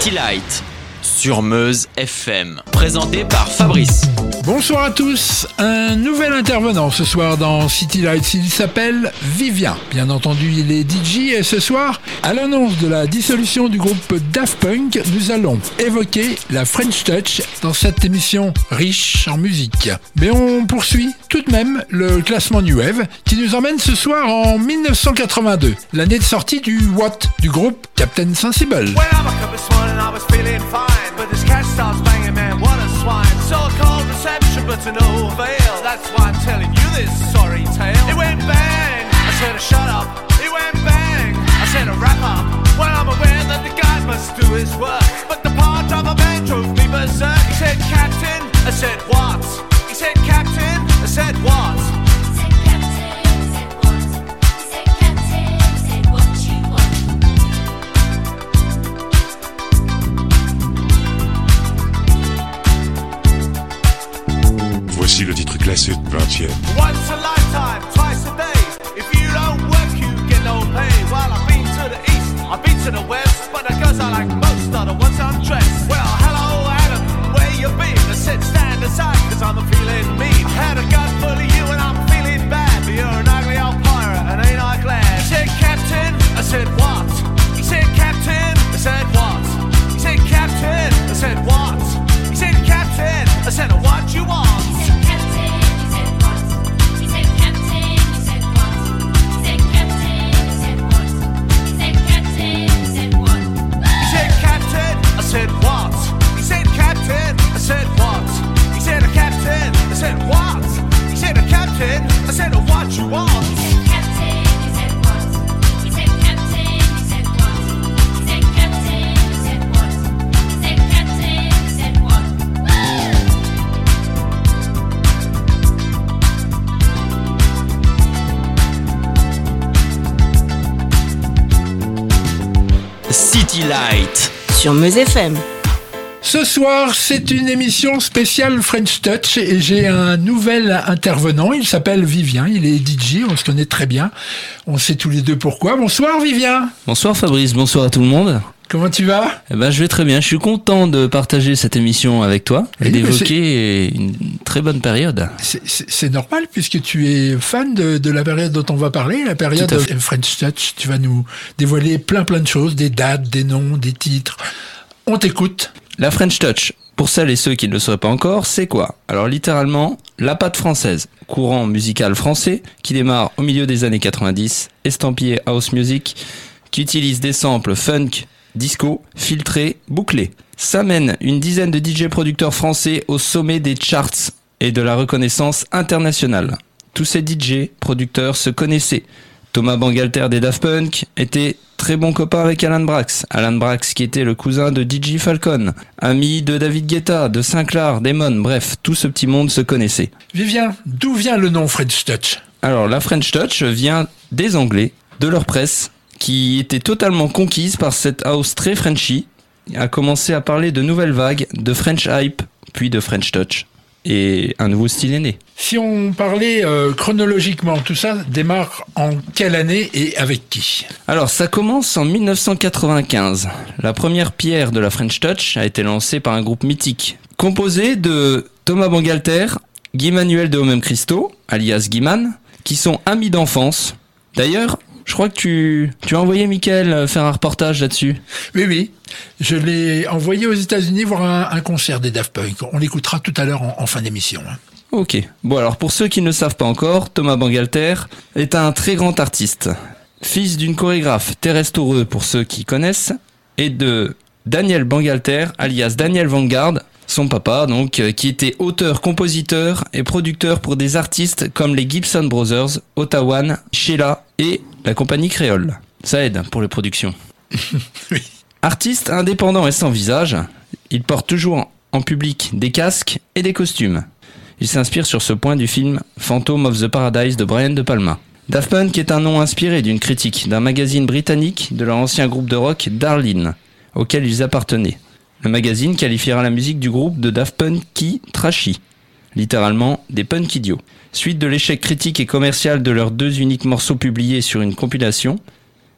City Light sur Meuse FM, présenté par Fabrice. Bonsoir à tous, un nouvel intervenant ce soir dans City Lights, il s'appelle Vivien. Bien entendu, il est DJ et ce soir, à l'annonce de la dissolution du groupe Daft Punk, nous allons évoquer la French Touch dans cette émission riche en musique. Mais on poursuit tout de même le classement New Wave qui nous emmène ce soir en 1982, l'année de sortie du What du groupe Captain Sensible. A this cat starts banging, man, what a swine. So-called reception, but to no avail. That's why I'm telling you this sorry tale. It went bang, I said, shut up. It went bang, I said, wrap up. Well, I'm aware that the guy must do his work. But the part of a man drove me berserk. He said, Captain, I said, what? He said, Captain, I said, what? Voici le titre classé de 20e. Once a lifetime, twice a day. If you don't work, you get no pay. Well, I've been to the east, I've been to the west, but the girls I like most are the ones undressed. Well, hello, Adam, where you been? I said, stand aside, cause I'm feeling mean. I had a City Light. sur Meuse FM. Ce soir, c'est une émission spéciale French Touch et j'ai un nouvel intervenant. Il s'appelle Vivien. Il est DJ. On se connaît très bien. On sait tous les deux pourquoi. Bonsoir Vivien. Bonsoir Fabrice, bonsoir à tout le monde. Comment tu vas? Eh ben, je vais très bien. Je suis content de partager cette émission avec toi et d'évoquer une très bonne période. C'est- normal puisque tu es fan de, de la période dont on va parler, la période. French Touch. Tu vas nous dévoiler plein plein de choses, des dates, des noms, des titres. On t'écoute. La French Touch, pour celles et ceux qui ne le sauraient pas encore, c'est quoi? Alors littéralement, la pâte française, courant musical français qui démarre au milieu des années 90, estampillé house music, qui utilise des samples funk, disco, filtrés, bouclés. Ça mène une dizaine de DJ producteurs français au sommet des charts et de la reconnaissance internationale. Tous ces DJ producteurs se connaissaient. Thomas Bangalter des Daft Punk était très bon copain avec Alan Brax. Alan Brax qui était le cousin de DJ Falcon, ami de David Guetta, de Sinclair, Damon, bref, tout ce petit monde se connaissait. Vivien, d'où vient le nom French Touch? Alors la French Touch vient des Anglais, de leur presse, qui était totalement conquise par cette house très Frenchy, a commencé à parler de nouvelles vagues, de French Hype, puis de French Touch. Et un nouveau style est né. Si on parlait euh, chronologiquement, tout ça démarre en quelle année et avec qui? Alors, ça commence en 1995. La première pierre de la French Touch a été lancée par un groupe mythique, composé de Thomas Bangalter, Guy Manuel de Homem Christo, alias Guiman, qui sont amis d'enfance. D'ailleurs, je crois que tu, tu as envoyé Michael faire un reportage là-dessus. Oui, oui. Je l'ai envoyé aux États-Unis voir un, un concert des Daft Punk. On l'écoutera tout à l'heure en, en fin d'émission. hein. Ok. Bon alors pour ceux qui ne le savent pas encore, Thomas Bangalter est un très grand artiste. Fils d'une chorégraphe, Thérèse Toureux pour ceux qui connaissent, et de Daniel Bangalter, alias Daniel Vanguard, son papa donc, euh, qui était auteur, compositeur et producteur pour des artistes comme les Gibson Brothers, Ottawan, Sheila et la compagnie Créole. Ça aide pour les productions. Oui. Artiste indépendant et sans visage, il porte toujours en public des casques et des costumes. Il s'inspire sur ce point du film Phantom of the Paradise de Brian De Palma. Daft Punk est un nom inspiré d'une critique d'un magazine britannique de leur ancien groupe de rock Darlene, auquel ils appartenaient. Le magazine qualifiera la musique du groupe de Daft Punk qui trashy, littéralement des punk idiots. Suite de l'échec critique et commercial de leurs deux uniques morceaux publiés sur une compilation,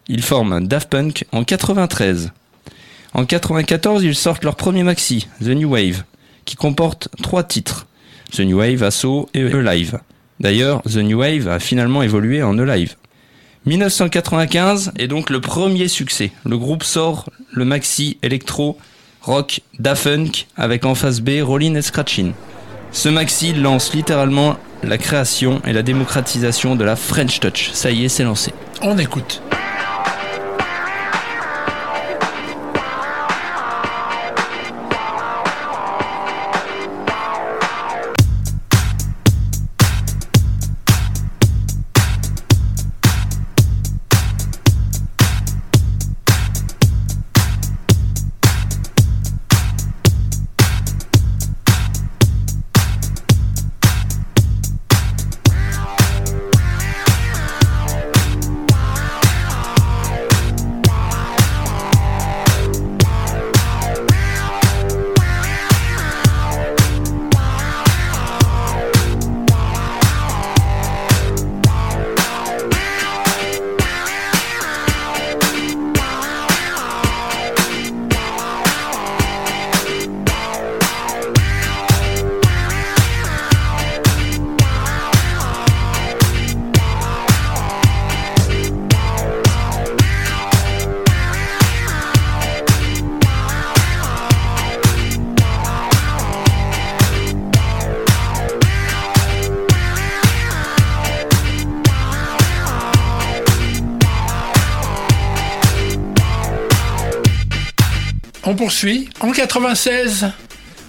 ils forment Daft Punk en 93. En 94, ils sortent leur premier maxi, The New Wave, qui comporte trois titres. The New Wave, Asso et E-Live. D'ailleurs, The New Wave a finalement évolué en E-Live. 1995 est donc le premier succès. Le groupe sort le maxi électro rock Da Funk avec en face B Rollin et Scratchin. Ce maxi lance littéralement la création et la démocratisation de la French Touch. Ça y est, c'est lancé. On écoute. Poursuit. En 96,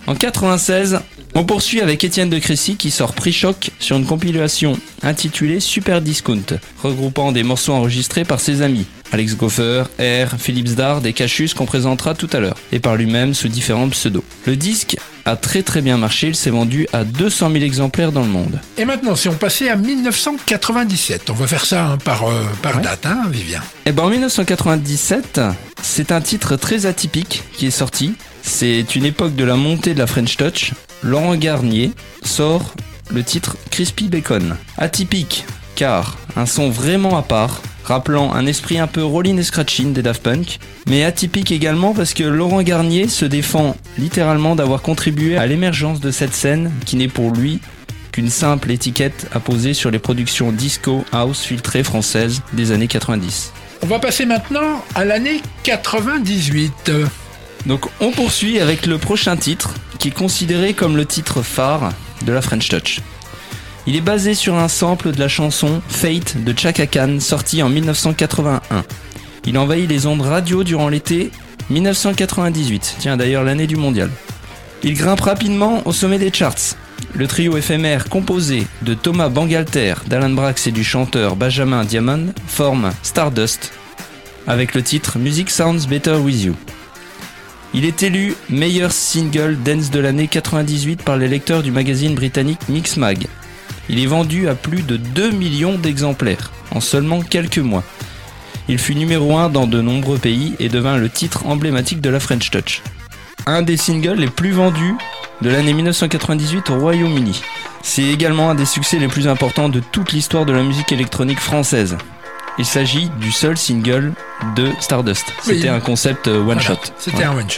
En 96, on poursuit avec Étienne de Crécy qui sort Prix Choc sur une compilation intitulée Super Discount, regroupant des morceaux enregistrés par ses amis. Alex Goffer, R, Philippe Zdard et Cachus qu'on présentera tout à l'heure, et par lui-même sous différents pseudos. Le disque a très très bien marché, il s'est vendu à 200 000 exemplaires dans le monde. et maintenant, si on passait à 1997, on va faire ça hein, par, euh, par Ouais. date, hein, Vivien. Et ben en 1997, c'est un titre très atypique qui est sorti. C'est une époque de la montée de la French Touch. Laurent Garnier sort le titre Crispy Bacon. Atypique car un son vraiment à part, rappelant un esprit un peu Rollin et Scratchin des Daft Punk, mais atypique également parce que Laurent Garnier se défend littéralement d'avoir contribué à l'émergence de cette scène qui n'est pour lui qu'une simple étiquette à poser sur les productions disco house filtrées françaises des années 90. On va passer maintenant à l'année 98. Donc on poursuit avec le prochain titre, qui est considéré comme le titre phare de la French Touch. Il est basé sur un sample de la chanson Fate de Chaka Khan, sorti en 1981. Il envahit les ondes radio durant l'été 1998, tiens d'ailleurs l'année du mondial. Il grimpe rapidement au sommet des charts. Le trio éphémère composé de Thomas Bangalter, d'Alan Brax et du chanteur Benjamin Diamond forme Stardust, avec le titre Music Sounds Better With You. Il est élu meilleur single dance de l'année 98 par les lecteurs du magazine britannique Mixmag. Il est vendu à plus de 2 millions d'exemplaires en seulement quelques mois. Il fut numéro 1 dans de nombreux pays et devint le titre emblématique de la French Touch. Un des singles les plus vendus de l'année 1998 au Royaume-Uni. C'est également un des succès les plus importants de toute l'histoire de la musique électronique française. Il s'agit du seul single de Stardust. Oui. C'était un concept euh, one Voilà, shot. C'était un one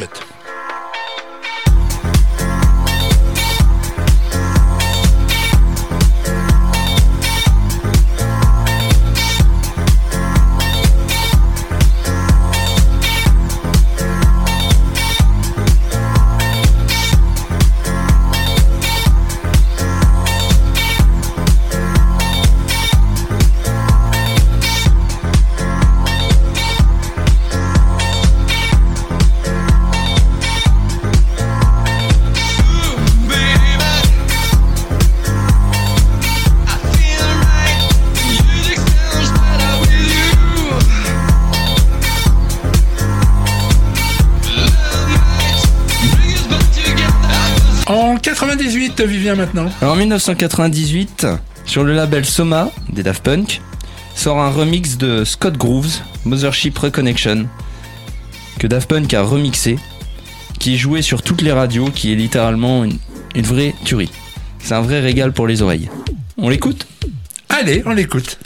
98, Vivien maintenant. Alors en 1998, sur le label Soma des Daft Punk, sort un remix de Scott Grooves, Mothership Reconnection, que Daft Punk a remixé, qui est joué sur toutes les radios, qui est littéralement une, une vraie tuerie. C'est un vrai régal pour les oreilles. On l'écoute? Allez, on l'écoute.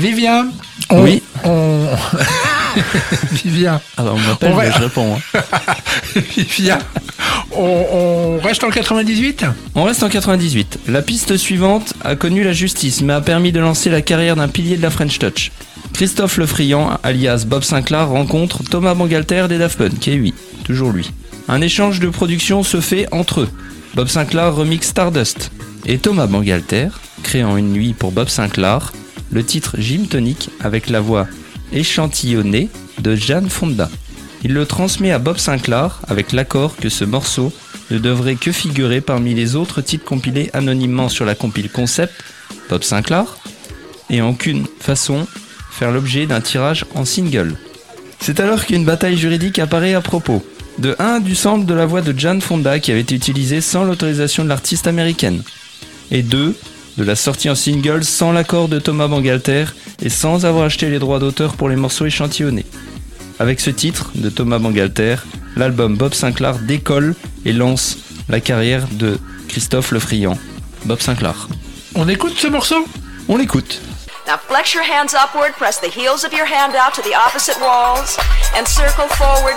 Vivien on- Oui. On... Vivien, Alors on m'appelle, va- mais je réponds. hein. Vivien, on, on reste en 98 On reste en 98. La piste suivante a connu la justice, mais a permis de lancer la carrière d'un pilier de la French Touch. Christophe Lefriand, alias Bob Sinclair, rencontre Thomas Bangalter des Daft Punk, et oui, toujours lui. Un échange de production se fait entre eux. Bob Sinclair remix Stardust et Thomas Bangalter, créant une nuit pour Bob Sinclair, le titre Gym Tonic avec la voix échantillonnée de Jeanne Fonda. Il le transmet à Bob Sinclair avec l'accord que ce morceau ne devrait que figurer parmi les autres titres compilés anonymement sur la compile concept Bob Sinclair et en qu'une façon faire l'objet d'un tirage en single. C'est alors qu'une bataille juridique apparaît à propos. De 1 du sample de la voix de Jan Fonda qui avait été utilisé sans l'autorisation de l'artiste américaine. Et 2 de la sortie en single sans l'accord de Thomas Bangalter et sans avoir acheté les droits d'auteur pour les morceaux échantillonnés. Avec ce titre de Thomas Bangalter, l'album Bob Sinclair décolle et lance la carrière de Christophe Lefriand. Bob Sinclair. On écoute ce morceau? On l'écoute. Now flex your hands upward, press the heels of your hand out to the opposite walls, and circle forward.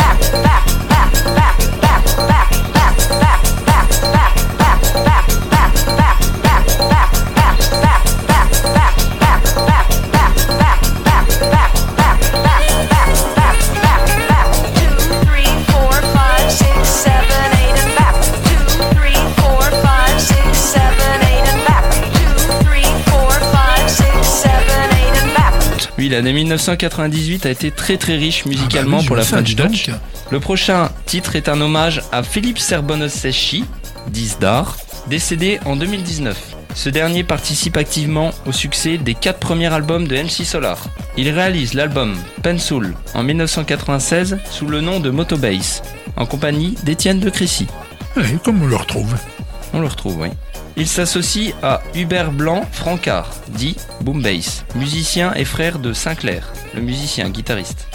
Back, 1998 a été très très riche musicalement Ah bah oui, pour la French Touch. Le prochain titre est un hommage à Philippe Serbonoseschi, 10 d'art, décédé en 2019. Ce dernier participe activement au succès des quatre premiers albums de MC Solar. Il réalise l'album Pencil en 1996 sous le nom de Motobase, en compagnie d'Étienne de Crécy. Oui, comme on le retrouve. On le retrouve, oui. Il s'associe à Hubert Blanc Francard, dit Boom Bass, musicien et frère de Sinclair, le musicien guitariste.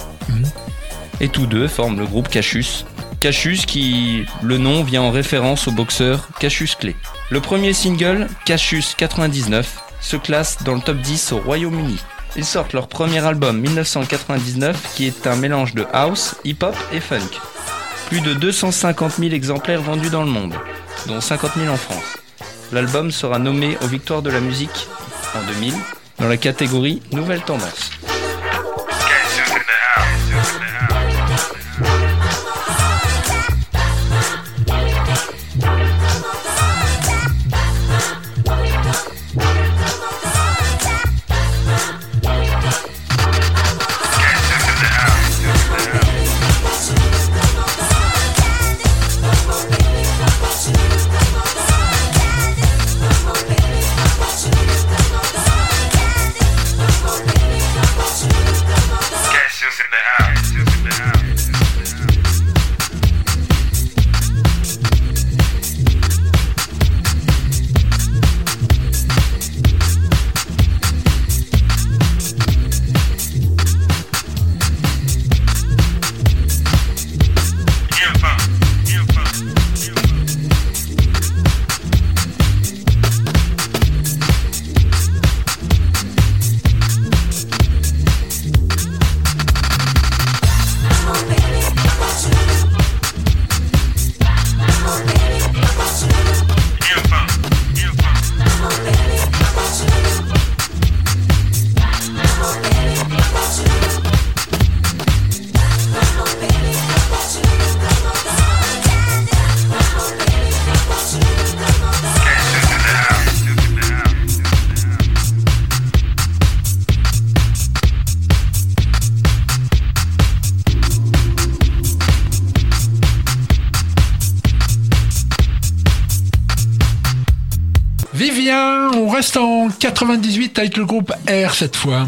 Et tous deux forment le groupe Cachus. Cachus qui, le nom vient en référence au boxeur Cassius Clay. Le premier single, Cachus 99, se classe dans le top 10 au Royaume-Uni. Ils sortent leur premier album 1999 qui est un mélange de house, hip-hop et funk. Plus de 250 000 exemplaires vendus dans le monde, dont 50 000 en France. L'album sera nommé aux Victoires de la musique en 2000 dans la catégorie Nouvelle Tendance. 98 avec le groupe R cette fois.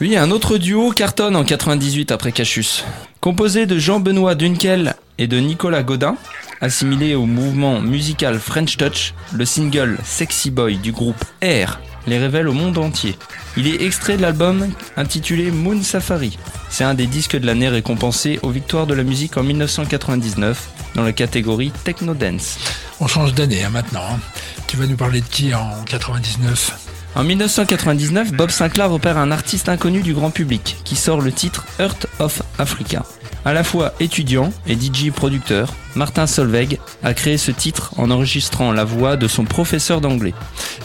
Oui, un autre duo cartonne en 98 après Cachus. Composé de Jean-Benoît Dunkel et de Nicolas Godin, assimilé au mouvement musical French Touch, le single Sexy Boy du groupe Air les révèle au monde entier. Il est extrait de l'album intitulé Moon Safari. C'est un des disques de l'année récompensé aux victoires de la musique en 1999 dans la catégorie Techno Dance. On change d'année hein, maintenant. hein. Tu vas nous parler de qui en 99 En 1999, Bob Sinclair repère un artiste inconnu du grand public qui sort le titre Earth of Africa. À la fois étudiant et DJ producteur, Martin Solveig a créé ce titre en enregistrant la voix de son professeur d'anglais.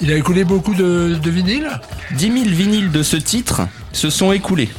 Il a écoulé beaucoup de, de vinyles? 10 000 vinyles de ce titre se sont écoulés,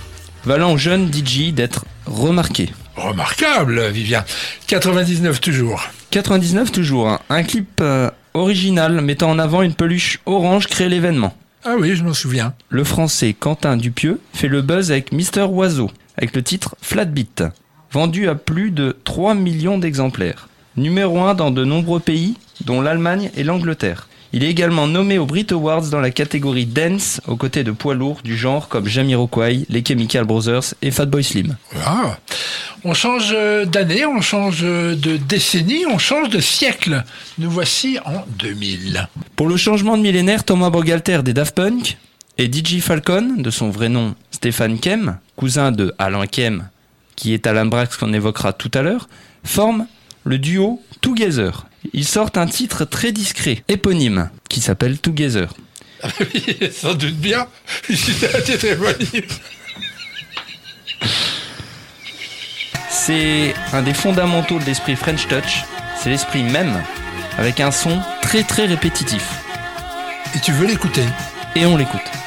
valant aux jeunes DJ d'être remarqués. Remarquable, Vivien. 99 toujours. 99 toujours, hein. un clip euh, original mettant en avant une peluche orange crée l'événement. Ah oui, je m'en souviens. Le français Quentin Dupieux fait le buzz avec Mister Oiseau, avec le titre Flatbeat, vendu à plus de 3 millions d'exemplaires. Numéro 1 dans de nombreux pays, dont l'Allemagne et l'Angleterre. Il est également nommé aux Brit Awards dans la catégorie Dance, aux côtés de poids lourds du genre comme Jamiroquai, les Chemical Brothers et Fatboy Slim. Ah. On change euh, d'année, on change euh, de décennie, on change de siècle. Nous voici en 2000. Pour le changement de millénaire, Thomas Bogalter des Daft Punk et DJ Falcon, de son vrai nom Stéphane Kem, cousin de Alan Kem, qui est Alan Brax qu'on évoquera tout à l'heure, forment le duo Together. Ils sortent un titre très discret, éponyme, qui s'appelle Together. Sans doute bien. C'est un des fondamentaux de l'esprit French Touch, c'est l'esprit même, avec un son très très répétitif. Et tu veux l'écouter? Et on l'écoute.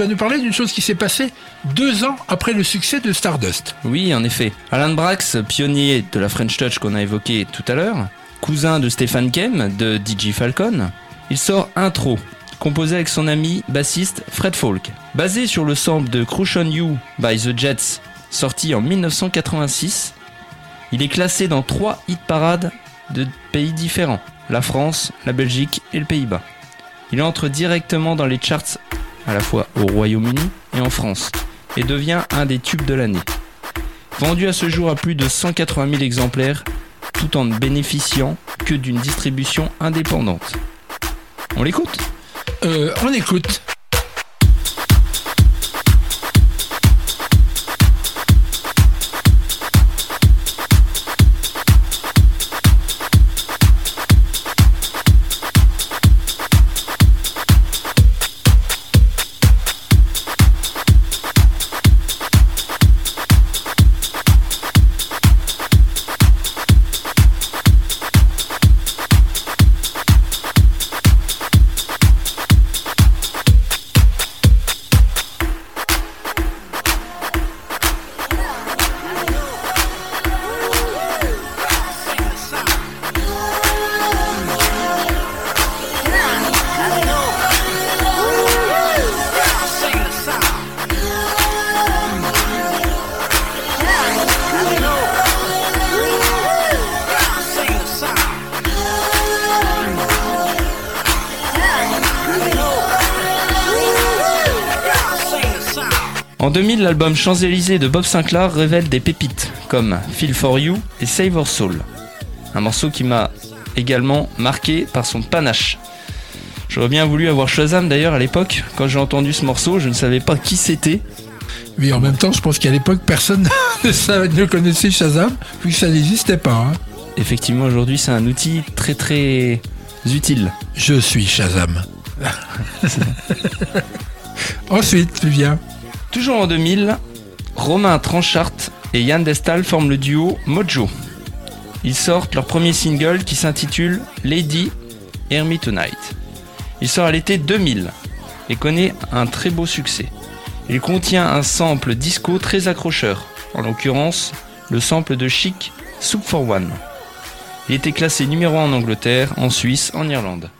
Vas nous parler d'une chose qui s'est passée deux ans après le succès de Stardust. Oui, en effet. Alan Brax, pionnier de la French Touch qu'on a évoqué tout à l'heure, cousin de Stéphane Kem de DJ Falcon, il sort Intro, composé avec son ami bassiste Fred Falk. Basé sur le sample de Crush on You by The Jets, sorti en 1986, il est classé dans trois hit parades de pays différents, la France, la Belgique et le Pays-Bas. Il entre directement dans les charts à la fois au Royaume-Uni et en France, et devient un des tubes de l'année. Vendu à ce jour à plus de 180 000 exemplaires, tout en ne bénéficiant que d'une distribution indépendante. On l'écoute? Euh, on écoute. L'album Champs-Élysées de Bob Sinclair révèle des pépites comme Feel for You et Save Our Soul. Un morceau qui m'a également marqué par son panache. J'aurais bien voulu avoir Shazam d'ailleurs à l'époque. Quand j'ai entendu ce morceau, je ne savais pas qui c'était. Mais en même temps, je pense qu'à l'époque, personne ne connaissait Shazam, vu que ça n'existait pas. hein. Effectivement, aujourd'hui, c'est un outil très très utile. Je suis Shazam. Ensuite, Vivien. Toujours en 2000, Romain Tranchart et Yann Destal forment le duo Mojo. Ils sortent leur premier single qui s'intitule Lady Hear Me Tonight. Il sort à l'été 2000 et connaît un très beau succès. Il contient un sample disco très accrocheur, en l'occurrence le sample de Chic Soup for One. Il était classé numéro 1 en Angleterre, en Suisse, en Irlande.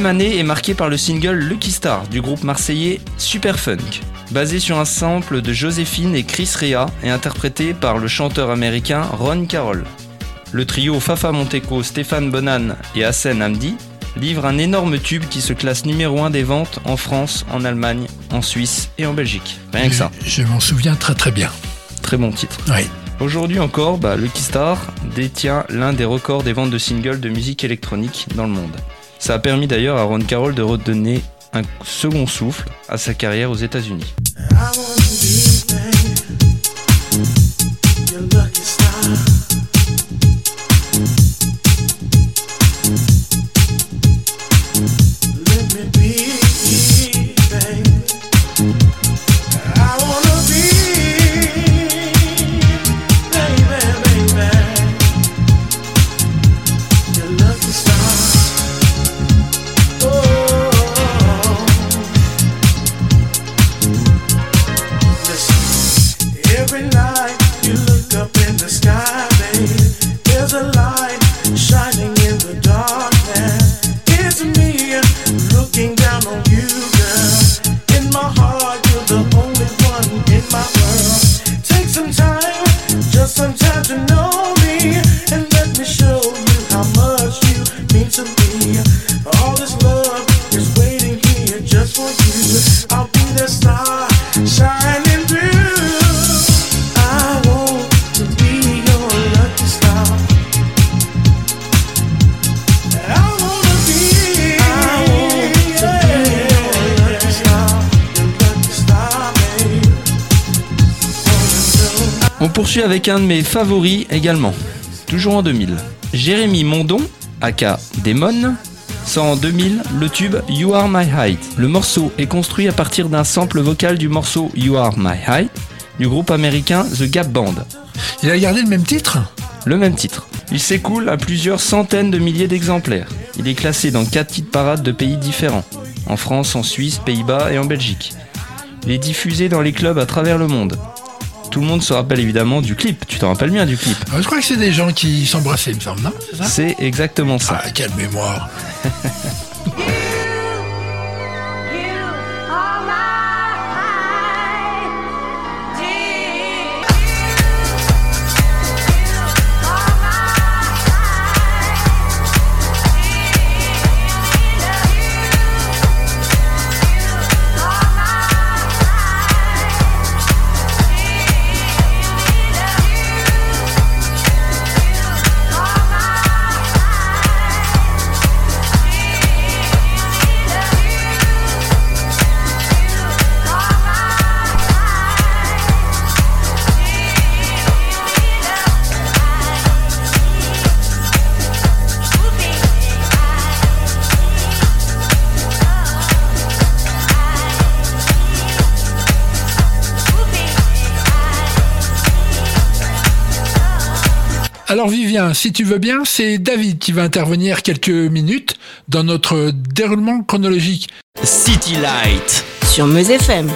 Même année est marquée par le single Lucky Star du groupe marseillais Superfunk, basé sur un sample de Joséphine et Chris Rea et interprété par le chanteur américain Ron Carroll. Le trio Fafa Monteco, Stéphane Bonan et Hassen Hamdi livre un énorme tube qui se classe numéro 1 des ventes en France, en Allemagne, en Suisse et en Belgique. Rien que ça, Je, je m'en souviens très très bien. très bon titre. Oui. Aujourd'hui encore, bah, Lucky Star détient l'un des records des ventes de singles de musique électronique dans le monde. Ça a permis d'ailleurs à Ron Carroll de redonner un second souffle à sa carrière aux États-Unis. Poursuit avec un de mes favoris également, toujours en 2000. Jérémy Mondon, aka Demon, sort en 2000 le tube You Are My Height. Le morceau est construit à partir d'un sample vocal du morceau You Are My Height du groupe américain The Gap Band. Il a gardé le même titre? Le même titre. Il s'écoule à plusieurs centaines de milliers d'exemplaires. Il est classé dans 4 titres parades de pays différents. En France, en Suisse, Pays-Bas et en Belgique. Il est diffusé dans les clubs à travers le monde. Tout le monde se rappelle évidemment du clip. Tu te rappelles bien du clip Euh, Je crois que c'est des gens qui s'embrassaient, il me semble, non? C'est ça? C'est exactement ça. Ah, quelle mémoire Vivien, si tu veux bien, c'est David qui va intervenir quelques minutes dans notre déroulement chronologique. City Light. sur Meuse FM.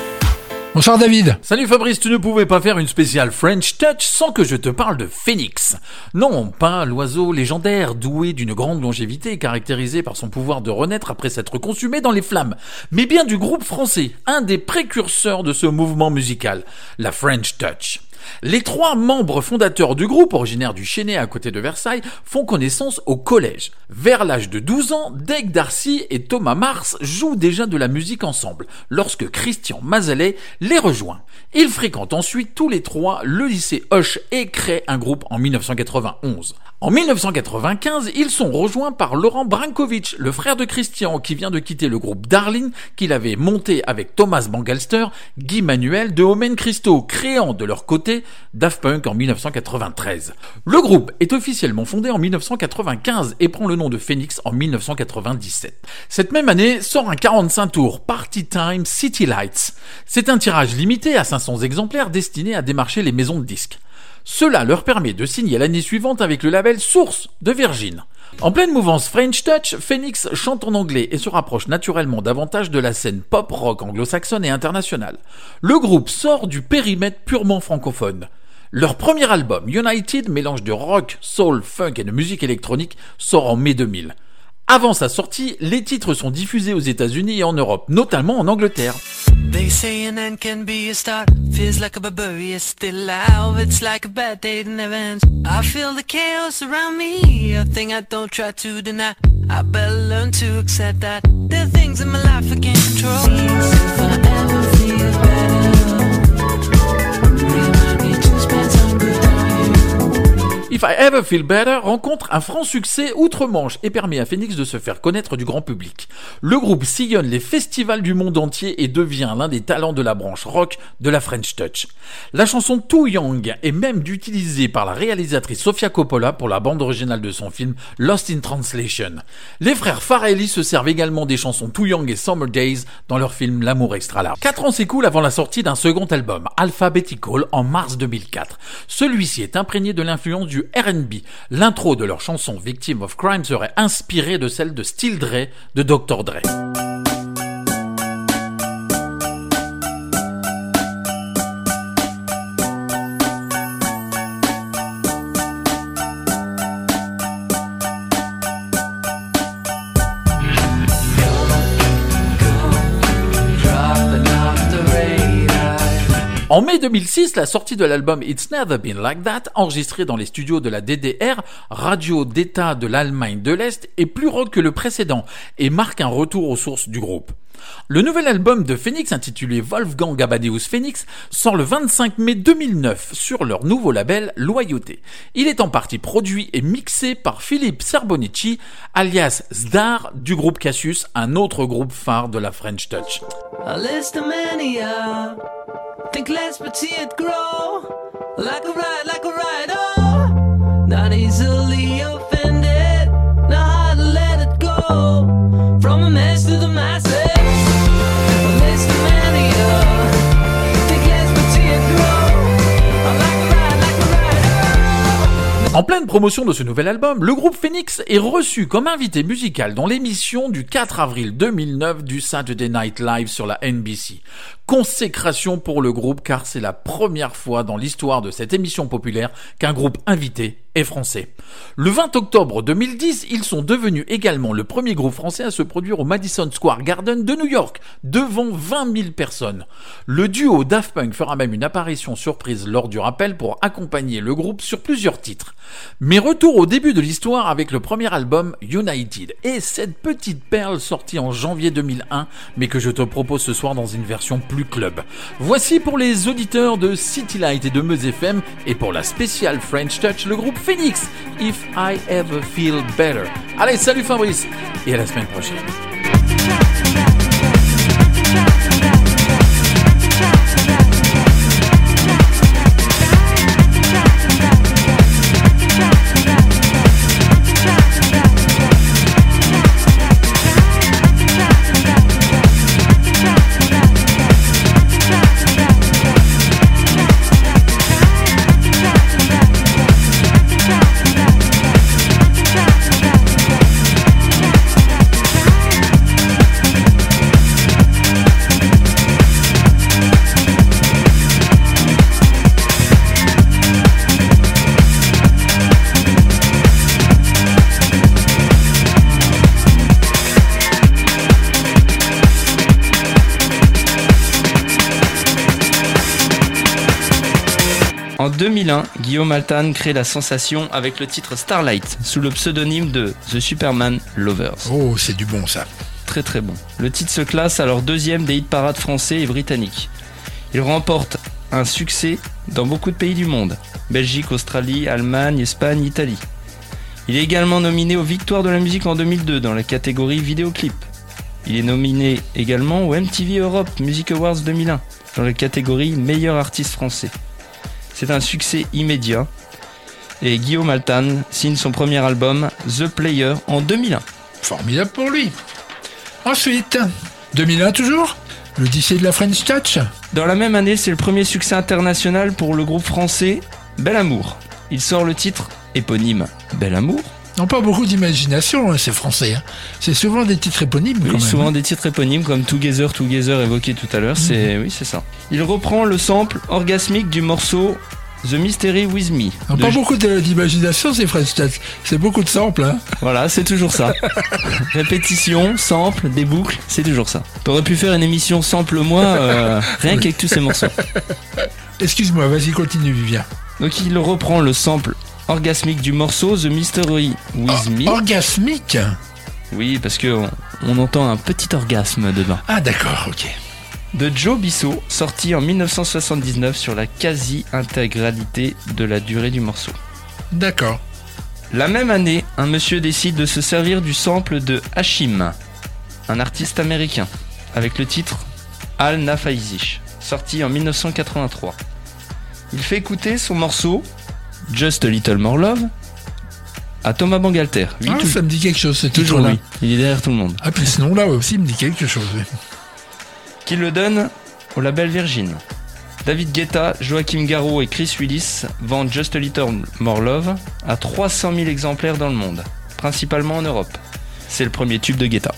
Bonsoir David. Salut Fabrice, tu ne pouvais pas faire une spéciale French Touch sans que je te parle de Phoenix. Non, pas l'oiseau légendaire doué d'une grande longévité caractérisé par son pouvoir de renaître après s'être consumé dans les flammes, mais bien du groupe français, un des précurseurs de ce mouvement musical, la French Touch. Les trois membres fondateurs du groupe, originaires du Chênay à côté de Versailles, font connaissance au collège. Vers l'âge de 12 ans, Deg Darcy et Thomas Mars jouent déjà de la musique ensemble, lorsque Christian Mazalet les rejoint. Ils fréquentent ensuite tous les trois le lycée Hush et créent un groupe en 1991. En 1995, ils sont rejoints par Laurent Brankovic, le frère de Christian, qui vient de quitter le groupe Darling, qu'il avait monté avec Thomas Bangalster, Guy Manuel de Omen Christo, créant de leur côté Daft Punk en 1993. Le groupe est officiellement fondé en 1995 et prend le nom de Phoenix en 1997. Cette même année sort un 45 tours Party Time City Lights. C'est un tirage limité à 500 exemplaires destiné à démarcher les maisons de disques. Cela leur permet de signer l'année suivante avec le label Source de Virgin. En pleine mouvance French Touch, Phoenix chante en anglais et se rapproche naturellement davantage de la scène pop-rock anglo-saxonne et internationale. Le groupe sort du périmètre purement francophone. Leur premier album, United, mélange de rock, soul, funk et de musique électronique, sort en mai 2000. Avant sa sortie, les titres sont diffusés aux États-Unis et en Europe, notamment en Angleterre. If I Ever Feel Better rencontre un franc succès outre-Manche et permet à Phoenix de se faire connaître du grand public. Le groupe sillonne les festivals du monde entier et devient l'un des talents de la branche rock de la French Touch. La chanson Too Young est même utilisée par la réalisatrice Sofia Coppola pour la bande originale de son film Lost in Translation. Les frères Farelli se servent également des chansons Too Young et Summer Days dans leur film L'amour extra large. Quatre ans s'écoulent avant la sortie d'un second album, Alphabetical, en mars 2004. Celui-ci est imprégné de l'influence du R&B. L'intro de leur chanson Victim of Crime serait inspirée de celle de Still Dre de Dr. Dre. En mai 2006, la sortie de l'album It's Never Been Like That, enregistré dans les studios de la DDR, radio d'État de l'Allemagne de l'Est, est plus rock que le précédent et marque un retour aux sources du groupe. Le nouvel album de Phoenix intitulé Wolfgang Amadeus Phoenix sort le 25 mai 2009 sur leur nouveau label Loyauté. Il est en partie produit et mixé par Philippe Serbonici, alias Zdar du groupe Cassius, un autre groupe phare de la French Touch. En pleine promotion de ce nouvel album, le groupe Phoenix est reçu comme invité musical dans l'émission du 4 avril 2009 du Saturday Night Live sur la NBC. Consécration pour le groupe car c'est la première fois dans l'histoire de cette émission populaire qu'un groupe invité français. Le 20 octobre 2010, ils sont devenus également le premier groupe français à se produire au Madison Square Garden de New York, devant 20 000 personnes. Le duo Daft Punk fera même une apparition surprise lors du rappel pour accompagner le groupe sur plusieurs titres. Mais retour au début de l'histoire avec le premier album United et cette petite perle sortie en janvier 2001 mais que je te propose ce soir dans une version plus club. Voici pour les auditeurs de City Light et de Meuse FM et pour la spéciale French Touch le groupe Phoenix If I Ever Feel Better. Allez, salut Fabrice et à la semaine prochaine. 2001, Guillaume Altan crée la sensation avec le titre Starlight sous le pseudonyme de The Superman Lovers. Oh, c'est du bon ça. Très très bon. Le titre se classe alors deuxième des hit parades français et britanniques. Il remporte un succès dans beaucoup de pays du monde. Belgique, Australie, Allemagne, Espagne, Italie. Il est également nominé aux Victoires de la musique en 2002 dans la catégorie vidéoclip. Il est nominé également au MTV Europe Music Awards 2001 dans la catégorie meilleur artiste français. C'est un succès immédiat et Guillaume Altan signe son premier album The Player en 2001. Formidable pour lui. Ensuite, 2001 toujours L'Odyssée de la French Touch Dans la même année, c'est le premier succès international pour le groupe français Bel Amour. Il sort le titre éponyme Bel Amour. Non, pas beaucoup d'imagination, hein, c'est français. hein. C'est souvent des titres éponymes quand Oui, même. souvent hein. des titres éponymes comme Together, Together évoqué tout à l'heure. C'est oui, c'est ça. Il reprend le sample orgasmique du morceau The Mystery With Me. Non, pas beaucoup de- d'imagination, c'est French Touch. C'est beaucoup de samples. Hein. Voilà, c'est toujours ça. Répétition, sample, des boucles, c'est toujours ça. T'aurais pu faire une émission sample moi, euh, rien qu'avec tous ces morceaux. Excuse-moi, vas-y, continue, Vivien. Donc il reprend le sample orgasmique du morceau The Mystery With Me. Orgasmique Oui, parce que on, on entend un petit orgasme dedans. Ah, d'accord, ok. De Joe Bissot, sorti en 1979 sur la quasi-intégralité de la durée du morceau. D'accord. La même année, un monsieur décide de se servir du sample de Hashim, un artiste américain, avec le titre Al Nafaizich, sorti en 1983. Il fait écouter son morceau Just a Little More Love à Thomas Bangalter. Lui, Ah, ça me dit quelque chose, ce toujours lui. Il est derrière tout le monde. Ah, puis ce nom-là aussi me dit quelque chose. Qui le donne au label Virgin. David Guetta, Joachim Garraud et Chris Willis vendent Just a Little More Love à 300 000 exemplaires dans le monde, principalement en Europe. C'est le premier tube de Guetta.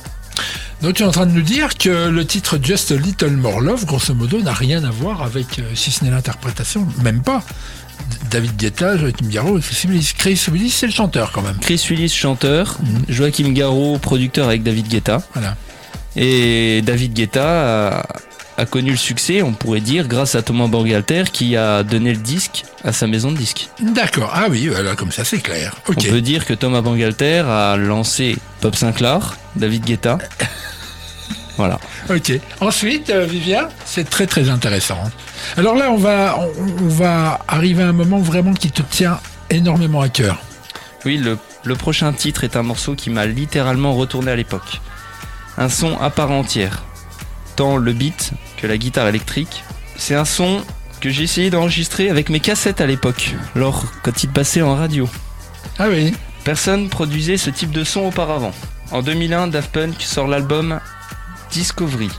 Donc tu es en train de nous dire que le titre Just a Little More Love, grosso modo, n'a rien à voir avec, euh, si ce n'est l'interprétation, même pas. David Guetta, Joachim Garraud, Chris Willis. Chris Willis, c'est le chanteur quand même. Chris Willis, chanteur, Joachim Garraud, producteur avec David Guetta. Voilà. Et David Guetta a, a connu le succès, on pourrait dire, grâce à Thomas Bangalter qui a donné le disque à sa maison de disques. D'accord. Ah oui, voilà, comme ça, c'est clair. On peut dire que Thomas Bangalter a lancé Pop Sinclair, David Guetta. voilà. Ok. Ensuite, euh, Vivien, c'est très très intéressant. Alors là, on va, on, on va arriver à un moment vraiment qui te tient énormément à cœur. Oui, le, le prochain titre est un morceau qui m'a littéralement retourné à l'époque. Un son à part entière. Tant le beat que la guitare électrique. C'est un son que j'ai essayé d'enregistrer avec mes cassettes à l'époque, lors quand il passait en radio. Ah oui. Personne produisait ce type de son auparavant. En 2001, Daft Punk sort l'album Discovery,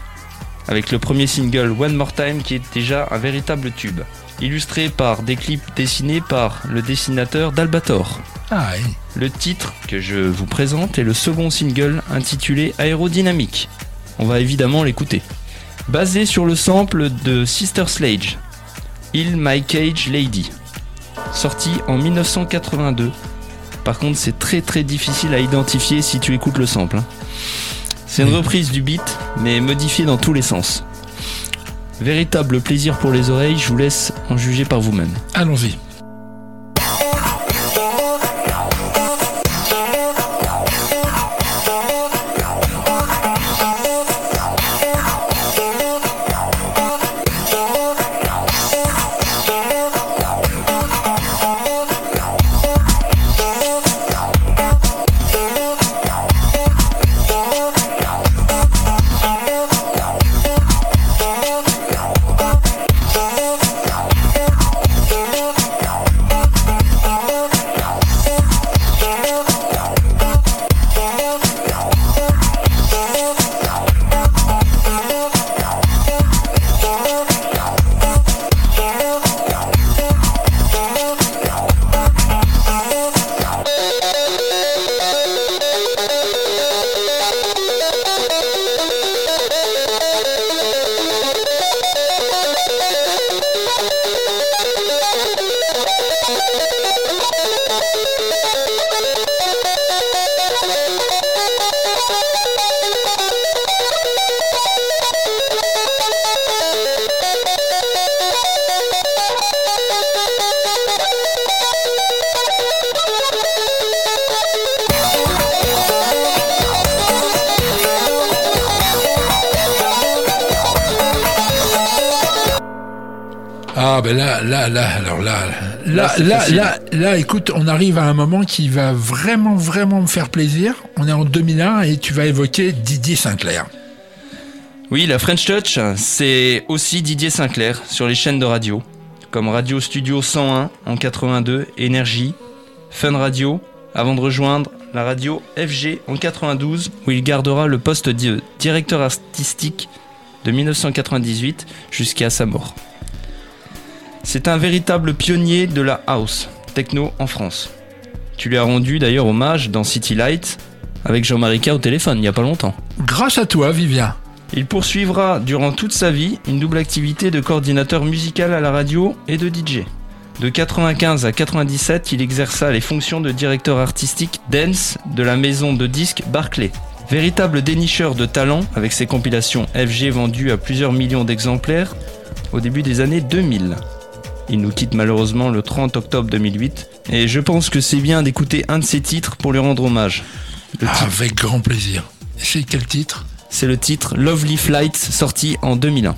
avec le premier single One More Time qui est déjà un véritable tube, illustré par des clips dessinés par le dessinateur d'Albator. Ah oui. Le titre que je vous présente est le second single intitulé Aérodynamique. On va évidemment l'écouter. Basé sur le sample de Sister Sledge, Il My Cage Lady, sorti en 1982. Par contre, c'est très très difficile à identifier si tu écoutes le sample. hein. C'est une reprise du beat, mais modifiée dans tous les sens. Véritable plaisir pour les oreilles, je vous laisse en juger par vous-même. Allons-y. Ah ben là, là, là, alors là, là, Là, là, là, écoute, on arrive à un moment qui va vraiment, vraiment me faire plaisir. On est en 2001 et tu vas évoquer Didier Sinclair. Oui, la French Touch, c'est aussi Didier Sinclair sur les chaînes de radio, comme Radio Studio 101 en 82, Énergie, Fun Radio, avant de rejoindre la radio FG en 92, où il gardera le poste de directeur artistique de 1998 jusqu'à sa mort. C'est un véritable pionnier de la house techno en France. Tu lui as rendu d'ailleurs hommage dans City Light avec Jean-Marie au téléphone il n'y a pas longtemps. Grâce à toi, Vivien. Il poursuivra durant toute sa vie une double activité de coordinateur musical à la radio et de DJ. De 95 à 97, il exerça les fonctions de directeur artistique dance de la maison de disques Barclay. Véritable dénicheur de talent avec ses compilations FG vendues à plusieurs millions d'exemplaires au début des années 2000. Il nous quitte malheureusement le 30 octobre 2008 et je pense que c'est bien d'écouter un de ses titres pour lui rendre hommage. Titre- Avec grand plaisir. C'est quel titre? C'est le titre Lovely Flights sorti en 2001.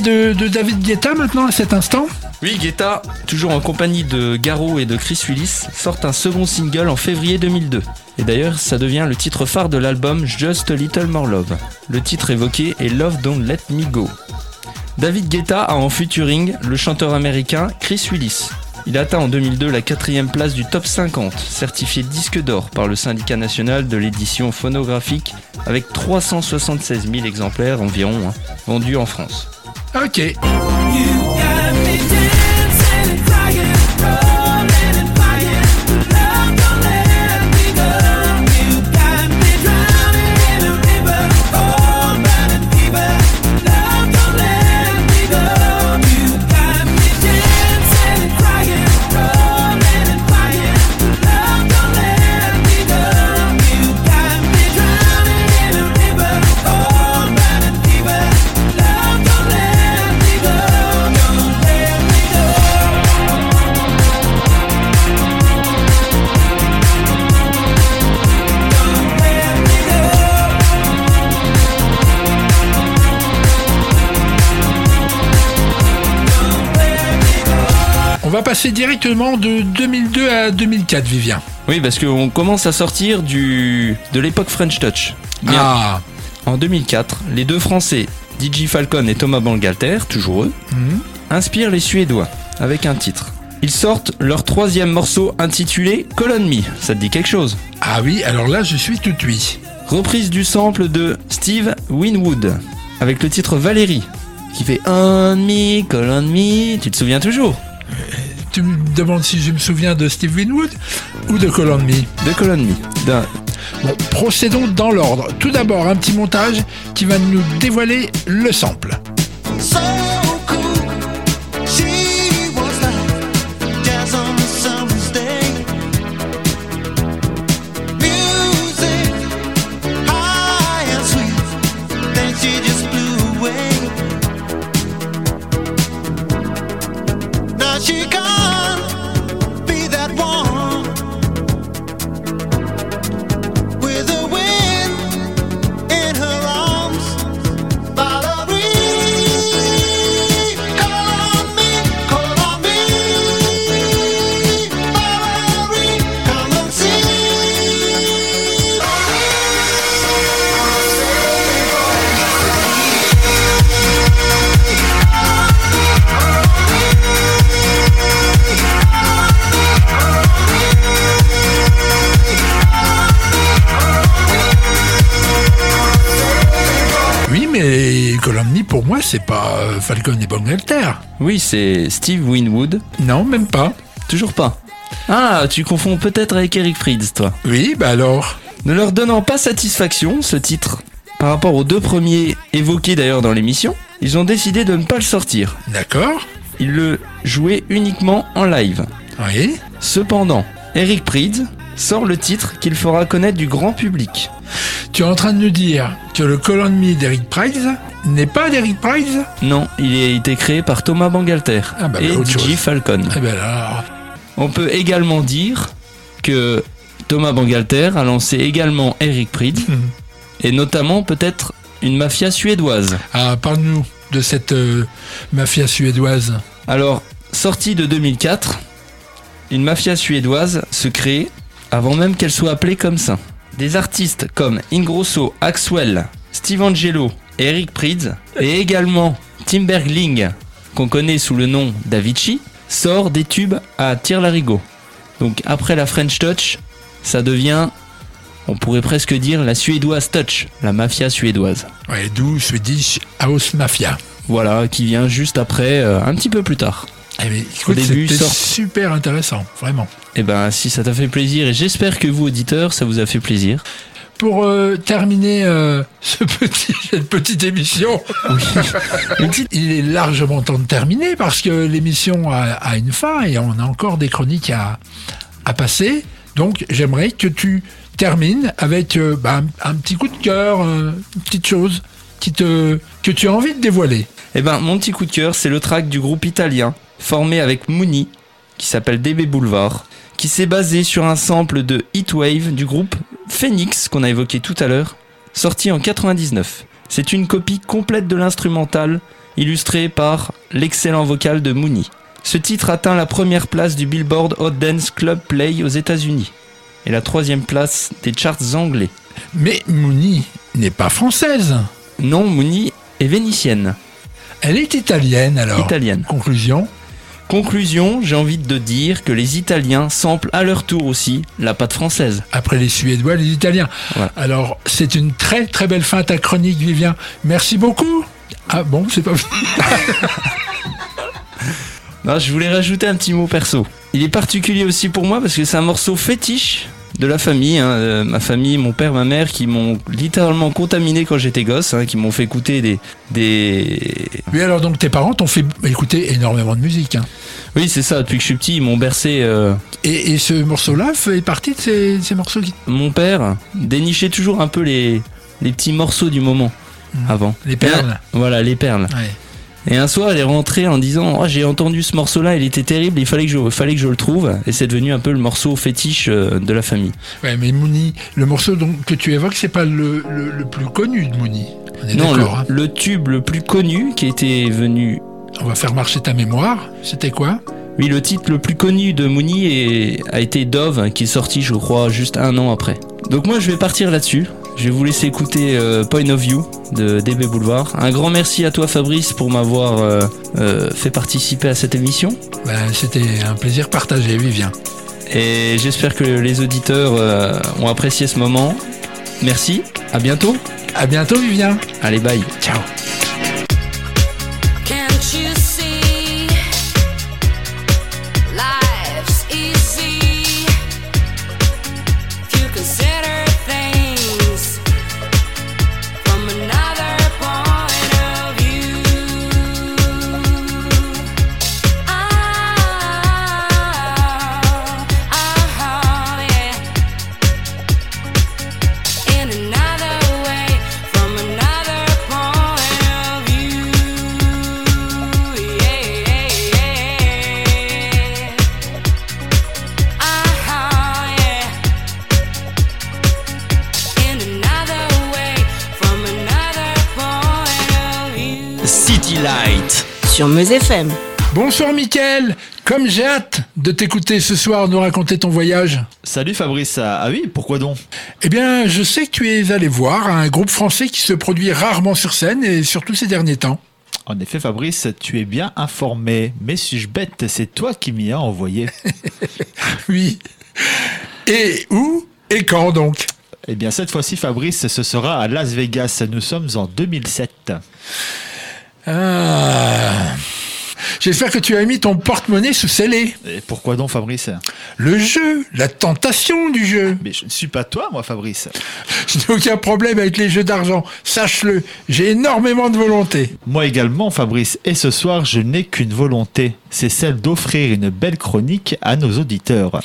De David Guetta maintenant à cet instant. Oui, Guetta, toujours en compagnie de Garo et de Chris Willis, sort un second single en février 2002. Et d'ailleurs, ça devient le titre phare de l'album Just a Little More Love. Le titre évoqué est Love Don't Let Me Go. David Guetta a en featuring le chanteur américain Chris Willis. Il atteint en 2002 la quatrième place du top 50, certifié disque d'or par le syndicat national de l'édition phonographique avec 376 000 exemplaires environ hein, vendus en France. Ok. Va passer directement de 2002 à 2004, Vivien. Oui, parce qu'on commence à sortir du de l'époque French Touch. Bien. Ah, En 2004, les deux Français, DJ Falcon et Thomas Bangalter, toujours eux, Mhm. inspirent les Suédois avec un titre. Ils sortent leur troisième morceau intitulé Colon Me. Ça te dit quelque chose? Ah oui, alors là, je suis tout oui. Reprise du sample de Steve Winwood avec le titre Valérie qui fait On me, Colon Me. Tu te souviens toujours? Tu me demandes si je me souviens de Steve Winwood ou de Call Me. De Colon Me. D'un- Bon, procédons dans l'ordre. Tout d'abord, un petit montage qui va nous dévoiler le sample. Pour moi, c'est pas euh, Falcon et Bangalter. Oui, c'est Steve Winwood. Non, même pas. Toujours pas. Ah, tu confonds peut-être avec Eric Prydz, toi. Oui, bah alors. Ne leur donnant pas satisfaction, ce titre, par rapport aux deux premiers évoqués d'ailleurs dans l'émission, ils ont décidé de ne pas le sortir. D'accord. Ils le jouaient uniquement en live. Oui. Cependant, Eric Prydz sort le titre qu'il fera connaître du grand public. Tu es en train de nous dire que le Colon Me d'Eric Price n'est pas d'Eric Price Non, il a été créé par Thomas Bangalter Ah bah, et bah, DJ chose. Falcon. Eh ben alors. On peut également dire que Thomas Bangalter a lancé également Eric Prydz Mhm. et notamment peut-être une mafia suédoise. Ah, parle-nous de cette euh, mafia suédoise. Alors, sortie de 2004, une mafia suédoise se crée avant même qu'elle soit appelée comme ça. Des artistes comme Ingrosso, Axwell, Steve Angelo Eric Prydz, et également Tim Bergling, qu'on connaît sous le nom d'Avicii, sort des tubes à tire-larigot. Donc après la French Touch, ça devient, on pourrait presque dire, la suédoise Touch, la mafia suédoise. Ouais, d'où Swedish House Mafia. Voilà, qui vient juste après, euh, un petit peu plus tard. Eh écoute, début, sort- super intéressant, vraiment. Eh ben, si ça t'a fait plaisir, et j'espère que vous, auditeurs, ça vous a fait plaisir. Pour euh, terminer euh, ce petit, cette petite émission, il est largement temps de terminer parce que l'émission a, a une fin et on a encore des chroniques à, à passer. Donc j'aimerais que tu termines avec euh, bah, un, un petit coup de cœur, une petite chose qui te, que tu as envie de dévoiler. Eh ben, mon petit coup de cœur, c'est le track du groupe italien, formé avec Mooney, qui s'appelle DB Boulevard, qui s'est basé sur un sample de Heatwave du groupe Phoenix, qu'on a évoqué tout à l'heure, sorti en 99. C'est une copie complète de l'instrumental, illustrée par l'excellent vocal de Mooney. Ce titre atteint la première place du Billboard Hot Dance Club Play aux États-Unis et la troisième place des charts anglais. Mais Mouni n'est pas française. Non, Mooney est vénitienne, Elle est italienne alors. italienne. Conclusion. Conclusion, j'ai envie de dire que les Italiens samplent à leur tour aussi la pâte française. Après les Suédois, les Italiens. Voilà. Alors, c'est une très très belle fin à ta chronique, Vivien. Merci beaucoup. Ah bon, c'est pas. Non, je voulais rajouter un petit mot perso. Il est particulier aussi pour moi parce que c'est un morceau fétiche de la famille, hein, euh, ma famille, mon père, ma mère, qui m'ont littéralement contaminé quand j'étais gosse, hein, qui m'ont fait écouter des, des... Oui, alors donc tes parents t'ont fait écouter énormément de musique. hein. Oui, c'est ça, depuis que je suis petit, ils m'ont bercé... euh, Et, et ce morceau-là fait partie de ces, ces morceaux qui... Mon père dénichait toujours un peu les, les petits morceaux du moment, avant. Les perles. Voilà, les perles. Ouais. Et un soir, elle est rentrée en disant oh, J'ai entendu ce morceau-là, il était terrible, il fallait que je, fallait que je le trouve. Et c'est devenu un peu le morceau fétiche euh, de la famille. Ouais, mais Mouni, le morceau donc, que tu évoques, c'est pas le, le- le plus connu de Mouni. On est Non, le, hein. le tube le plus connu qui était venu. On va faire marcher ta mémoire. C'était quoi? Oui, le titre le plus connu de Mooney est- a été Dove, qui est sorti, je crois, juste un an après. Donc, moi, je vais partir là-dessus. Je vais vous laisser écouter euh, Point of View de DB Boulevard. Un grand merci à toi, Fabrice, pour m'avoir euh, euh, fait participer à cette émission. ben, C'était un plaisir partagé, Vivien. Et j'espère que les auditeurs ont apprécié ce moment. Merci, à bientôt. À bientôt, Vivien. Allez, bye. Ciao. J'ai hâte de t'écouter ce soir nous raconter ton voyage. Salut Fabrice, ah ah oui, pourquoi donc? Eh bien, je sais que tu es allé voir un groupe français qui se produit rarement sur scène et surtout ces derniers temps. En effet Fabrice, tu es bien informé, mais suis-je bête, c'est toi qui m'y as envoyé. Oui. Et où et quand donc? Eh bien, cette fois-ci, Fabrice, ce sera à Las Vegas. Nous sommes en 2007. Ah. J'espère que tu as mis ton porte-monnaie sous scellé. Et pourquoi donc, Fabrice? Le jeu, la tentation du jeu. Mais je ne suis pas toi, moi, Fabrice. Je n'ai aucun problème avec les jeux d'argent, sache-le. J'ai énormément de volonté. Moi également, Fabrice. Et ce soir, je n'ai qu'une volonté. C'est celle d'offrir une belle chronique à nos auditeurs.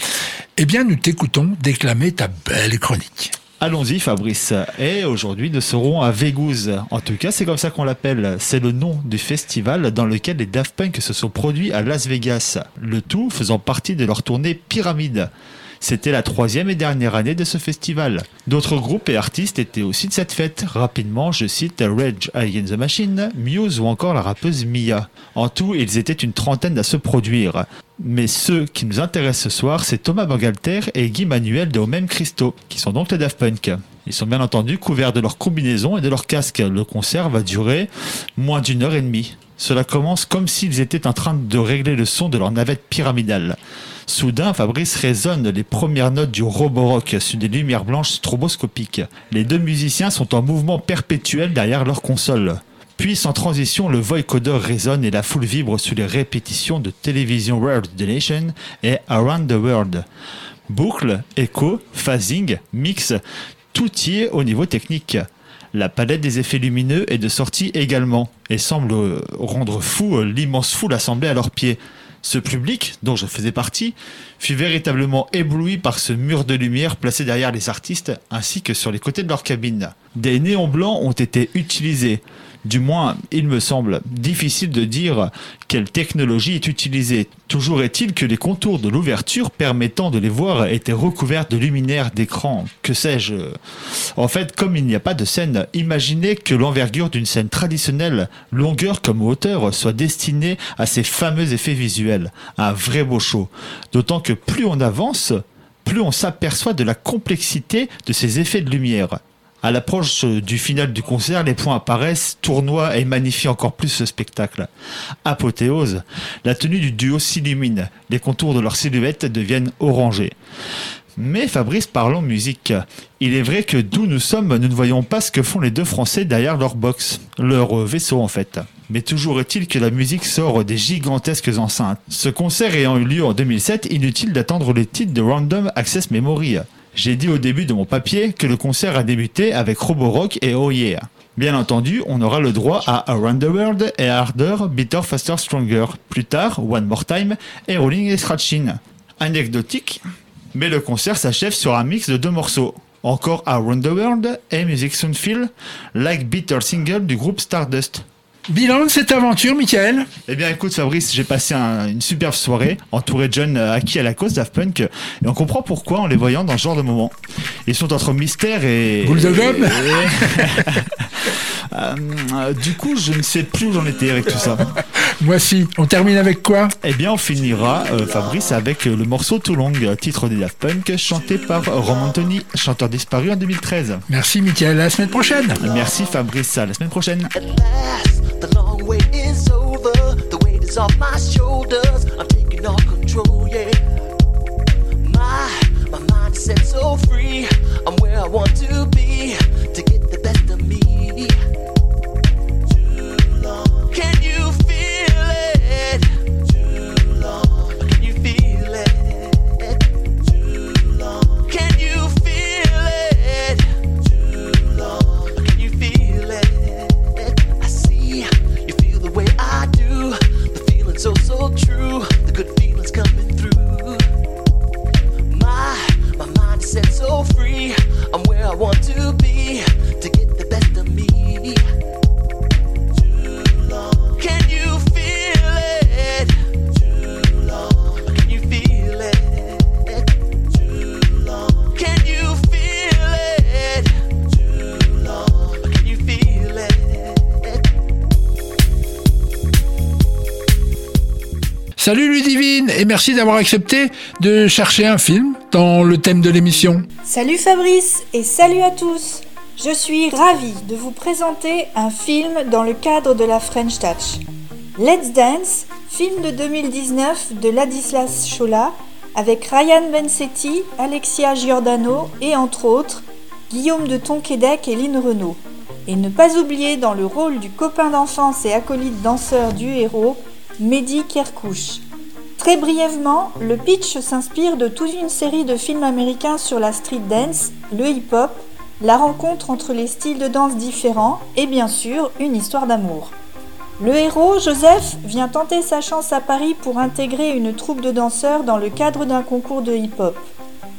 Eh bien, nous t'écoutons déclamer ta belle chronique. Allons-y Fabrice. Et aujourd'hui nous serons à Vegouz. En tout cas c'est comme ça qu'on l'appelle. C'est le nom du festival dans lequel les Daft Punk se sont produits à Las Vegas. Le tout faisant partie de leur tournée Pyramide. C'était la troisième et dernière année de ce festival. D'autres groupes et artistes étaient aussi de cette fête. Rapidement, je cite Rage Against the Machine, Muse ou encore la rappeuse Mia. En tout, ils étaient une trentaine à se produire. Mais ceux qui nous intéressent ce soir, c'est Thomas Bangalter et Guy Manuel de Homem Christo, qui sont donc les Daft Punk. Ils sont bien entendu couverts de leur combinaison et de leur casque. Le concert va durer moins d'une heure et demie. Cela commence comme s'ils étaient en train de régler le son de leur navette pyramidale. Soudain, Fabrice résonne les premières notes du Roborock sur des lumières blanches stroboscopiques. Les deux musiciens sont en mouvement perpétuel derrière leur console. Puis, sans transition, le vocoder résonne et la foule vibre sous les répétitions de Television World the Nation et Around the World. Boucle, écho, phasing, mix, tout y est au niveau technique. La palette des effets lumineux est de sortie également et semble rendre fou euh, l'immense foule assemblée à leurs pieds. Ce public, dont je faisais partie, fut véritablement ébloui par ce mur de lumière placé derrière les artistes ainsi que sur les côtés de leur cabine. Des néons blancs ont été utilisés. Du moins, il me semble difficile de dire quelle technologie est utilisée. Toujours est-il que les contours de l'ouverture permettant de les voir étaient recouverts de luminaires d'écran. Que sais-je? En fait, comme il n'y a pas de scène, imaginez que l'envergure d'une scène traditionnelle, longueur comme hauteur, soit destinée à ces fameux effets visuels. Un vrai beau show. D'autant que plus on avance, plus on s'aperçoit de la complexité de ces effets de lumière. À l'approche du final du concert, les points apparaissent, tournoient et magnifient encore plus ce spectacle. Apothéose, la tenue du duo s'illumine, les contours de leur silhouette deviennent orangés. Mais Fabrice, parlons musique. Il est vrai que d'où nous sommes, nous ne voyons pas ce que font les deux Français derrière leur box, leur euh, vaisseau en fait. Mais toujours est-il que la musique sort des gigantesques enceintes. Ce concert ayant eu lieu en 2007, inutile d'attendre les titres de Random Access Memory. J'ai dit au début de mon papier que le concert a débuté avec Roborock et Oh Yeah. Bien entendu, on aura le droit à Around the World et Harder, Bitter, Faster, Stronger. Plus tard, One More Time et Rolling et Scratching. Anecdotique, mais le concert s'achève sur un mix de deux morceaux. Encore Around the World et Music Soon Feel, Like Bitter Single du groupe Stardust. Bilan de cette aventure, Michael Eh bien écoute Fabrice, j'ai passé un- une superbe soirée entouré de jeunes euh, acquis à la cause Daft Punk et on comprend pourquoi en les voyant dans ce genre de moment. Ils sont entre mystère et... Boule de gomme et- Euh, euh, du coup, je ne sais plus où j'en étais avec tout ça. Moi si. On termine avec quoi? Eh bien, on finira, euh, Fabrice, avec le morceau Too Long, titre des Daft Punk, chanté par Ron Anthony, chanteur disparu en 2013. Merci, Michael. À la semaine prochaine. Merci Fabrice, à la semaine prochaine. The long wait is over. The weight is off my shoulders. I'm taking all control, yeah. My, my mind set so free. I'm where I want to be good feelings coming through. My my mind is set so free. I'm where I want to be Salut Ludivine et merci d'avoir accepté de chercher un film dans le thème de l'émission. Salut Fabrice et salut à tous. Je suis ravie de vous présenter un film dans le cadre de la French Touch. Let's Dance, film de 2019 de Ladislas Chola avec Ryan Bensetti, Alexia Giordano et entre autres Guillaume de Tonquédec et Lynn Renault. Et ne pas oublier dans le rôle du copain d'enfance et acolyte danseur du héros, Mehdi Kerkouche. Très brièvement, le pitch s'inspire de toute une série de films américains sur la street dance, le hip-hop, la rencontre entre les styles de danse différents et bien sûr une histoire d'amour. Le héros, Joseph, vient tenter sa chance à Paris pour intégrer une troupe de danseurs dans le cadre d'un concours de hip-hop.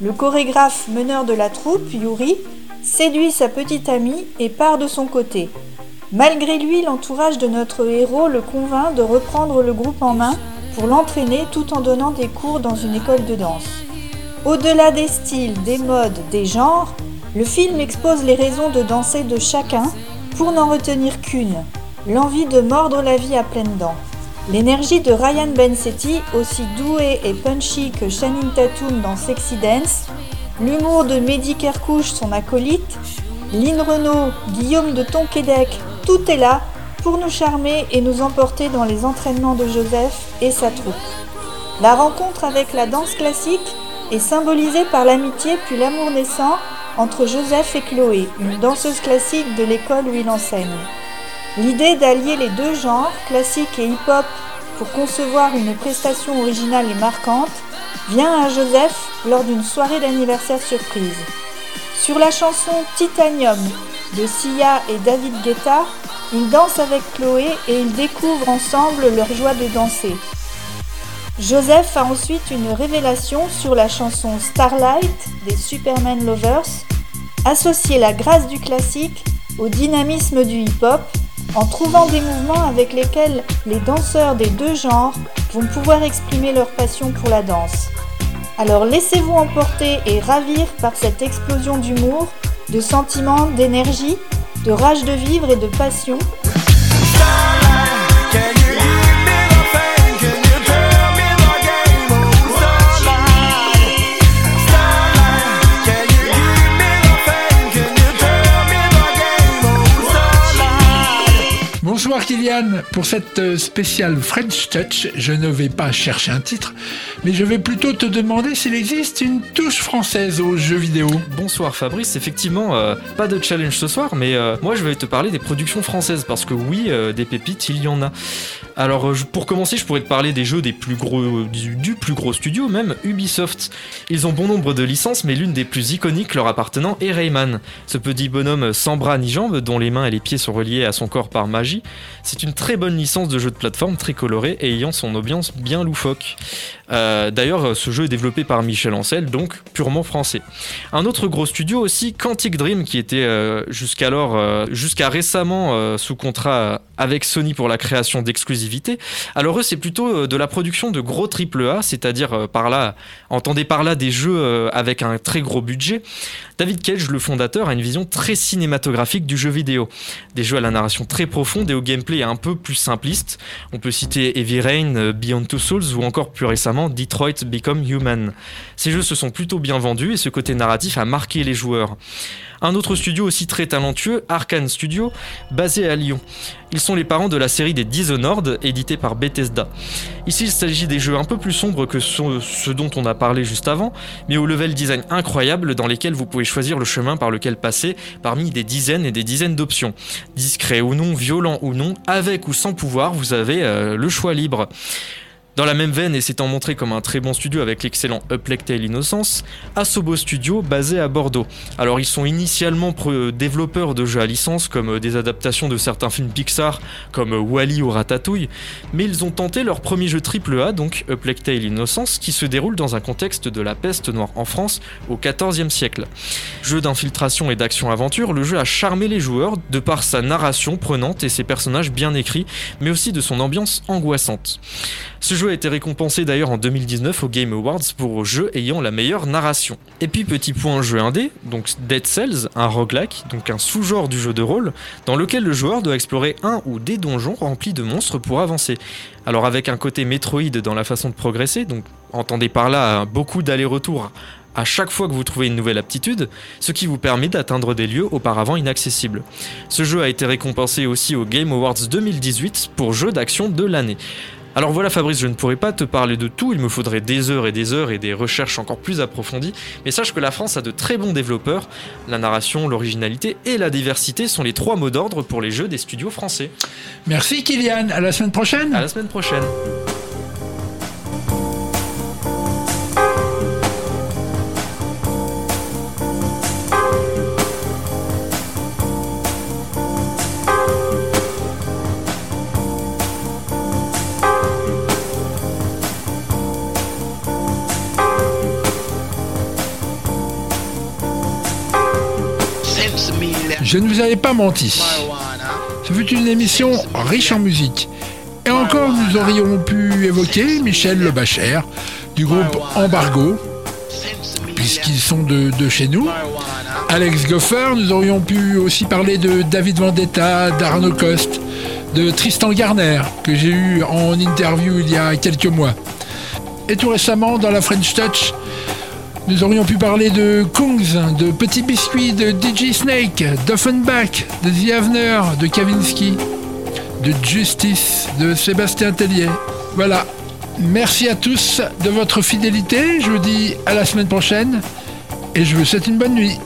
Le chorégraphe meneur de la troupe, Yuri, séduit sa petite amie et part de son côté. Malgré lui, l'entourage de notre héros le convainc de reprendre le groupe en main pour l'entraîner tout en donnant des cours dans une école de danse. Au-delà des styles, des modes, des genres, le film expose les raisons de danser de chacun pour n'en retenir qu'une, l'envie de mordre la vie à pleines dents. L'énergie de Ryan Bensetti, aussi doué et punchy que Channing Tatum dans Sexy Dance, l'humour de Mehdi Kerkouche, son acolyte, Lynn Renault, Guillaume de Tonquédec, tout est là pour nous charmer et nous emporter dans les entraînements de Joseph et sa troupe. La rencontre avec la danse classique est symbolisée par l'amitié puis l'amour naissant entre Joseph et Chloé, une danseuse classique de l'école où il enseigne. L'idée d'allier les deux genres, classique et hip-hop, pour concevoir une prestation originale et marquante, vient à Joseph lors d'une soirée d'anniversaire surprise. Sur la chanson Titanium de Sia et David Guetta, ils dansent avec Chloé et ils découvrent ensemble leur joie de danser. Joseph a ensuite une révélation sur la chanson Starlight des Superman Lovers, associer la grâce du classique au dynamisme du hip-hop en trouvant des mouvements avec lesquels les danseurs des deux genres vont pouvoir exprimer leur passion pour la danse. Alors laissez-vous emporter et ravir par cette explosion d'humour, de sentiments, d'énergie, de rage de vivre et de passion Kylian, pour cette euh, spéciale French Touch, je ne vais pas chercher un titre, mais je vais plutôt te demander s'il existe une touche française aux jeux vidéo. Bonsoir Fabrice, effectivement, euh, pas de challenge ce soir, mais euh, moi je vais te parler des productions françaises, parce que oui, des pépites, il y en a. Alors pour commencer, je pourrais te parler des jeux des plus gros, du plus gros studio, même Ubisoft. Ils ont bon nombre de licences, mais l'une des plus iconiques leur appartenant est Rayman. Ce petit bonhomme sans bras ni jambes, dont les mains et les pieds sont reliés à son corps par magie, c'est une très bonne licence de jeu de plateforme très colorée et ayant son ambiance bien loufoque. Euh, D'ailleurs, ce jeu est développé par Michel Ancel, donc purement français. Un autre gros studio aussi, Quantic Dream, qui était euh, jusqu'alors, euh, jusqu'à récemment sous contrat avec Sony pour la création d'exclusivité. Alors eux, c'est plutôt de la production de gros AAA, c'est-à-dire euh, par là, entendez par là des jeux avec un très gros budget. David Cage, le fondateur, a une vision très cinématographique du jeu vidéo. Des jeux à la narration très profonde et au gameplay un peu plus simpliste. On peut citer Heavy Rain, Beyond Two Souls ou encore plus récemment Detroit Become Human. Ces jeux se sont plutôt bien vendus et ce côté narratif a marqué les joueurs. Un autre studio aussi très talentueux, Arkane Studio, basé à Lyon. Ils sont les parents de la série des Dishonored, éditée par Bethesda. Ici, il s'agit des jeux un peu plus sombres que ceux dont on a parlé juste avant, mais au level design incroyable dans lesquels vous pouvez choisir le chemin par lequel passer parmi des dizaines et des dizaines d'options. Discret ou non, violent ou non, avec ou sans pouvoir, vous avez euh, le choix libre. Dans la même veine et s'étant montré comme un très bon studio avec l'excellent Uplectail Innocence, Asobo Studio basé à Bordeaux. Alors ils sont initialement développeurs de jeux à licence comme euh, des adaptations de certains films Pixar comme euh, Wally ou Ratatouille, mais ils ont tenté leur premier jeu AAA, donc Uplectail Innocence, qui se déroule dans un contexte de la peste noire en France au XIVe siècle. Jeu d'infiltration et d'action-aventure, le jeu a charmé les joueurs de par sa narration prenante et ses personnages bien écrits, mais aussi de son ambiance angoissante. Ce jeu a été récompensé d'ailleurs en 2019 au Game Awards pour jeu ayant la meilleure narration. Et puis petit point jeu indé, donc Dead Cells, un roguelike, donc un sous-genre du jeu de rôle, dans lequel le joueur doit explorer un ou des donjons remplis de monstres pour avancer. Alors avec un côté Metroid dans la façon de progresser, donc entendez par là beaucoup d'allers-retours à chaque fois que vous trouvez une nouvelle aptitude, ce qui vous permet d'atteindre des lieux auparavant inaccessibles. Ce jeu a été récompensé aussi au Game Awards 2018 pour jeu d'action de l'année. Alors voilà Fabrice, je ne pourrais pas te parler de tout, il me faudrait des heures et des heures et des recherches encore plus approfondies, mais sache que la France a de très bons développeurs. La narration, l'originalité et la diversité sont les trois mots d'ordre pour les jeux des studios français. Merci Kylian, à la semaine prochaine. À la semaine prochaine. Je ne vous avais pas menti. Ce fut une émission riche en musique. Et encore, nous aurions pu évoquer Michel Lebacher du groupe Embargo, puisqu'ils sont de, chez nous. Alex Goffer, nous aurions pu aussi parler de David Vendetta, d'Arnaud Coste, de Tristan Garner, que j'ai eu en interview il y a quelques mois. Et tout récemment, dans la French Touch, nous aurions pu parler de Kungs, de Petit Biscuit, de DJ Snake, d'Offenbach, de The de Kavinsky, de Justice, de Sébastien Tellier. Voilà. Merci à tous de votre fidélité. Je vous dis à la semaine prochaine et je vous souhaite une bonne nuit.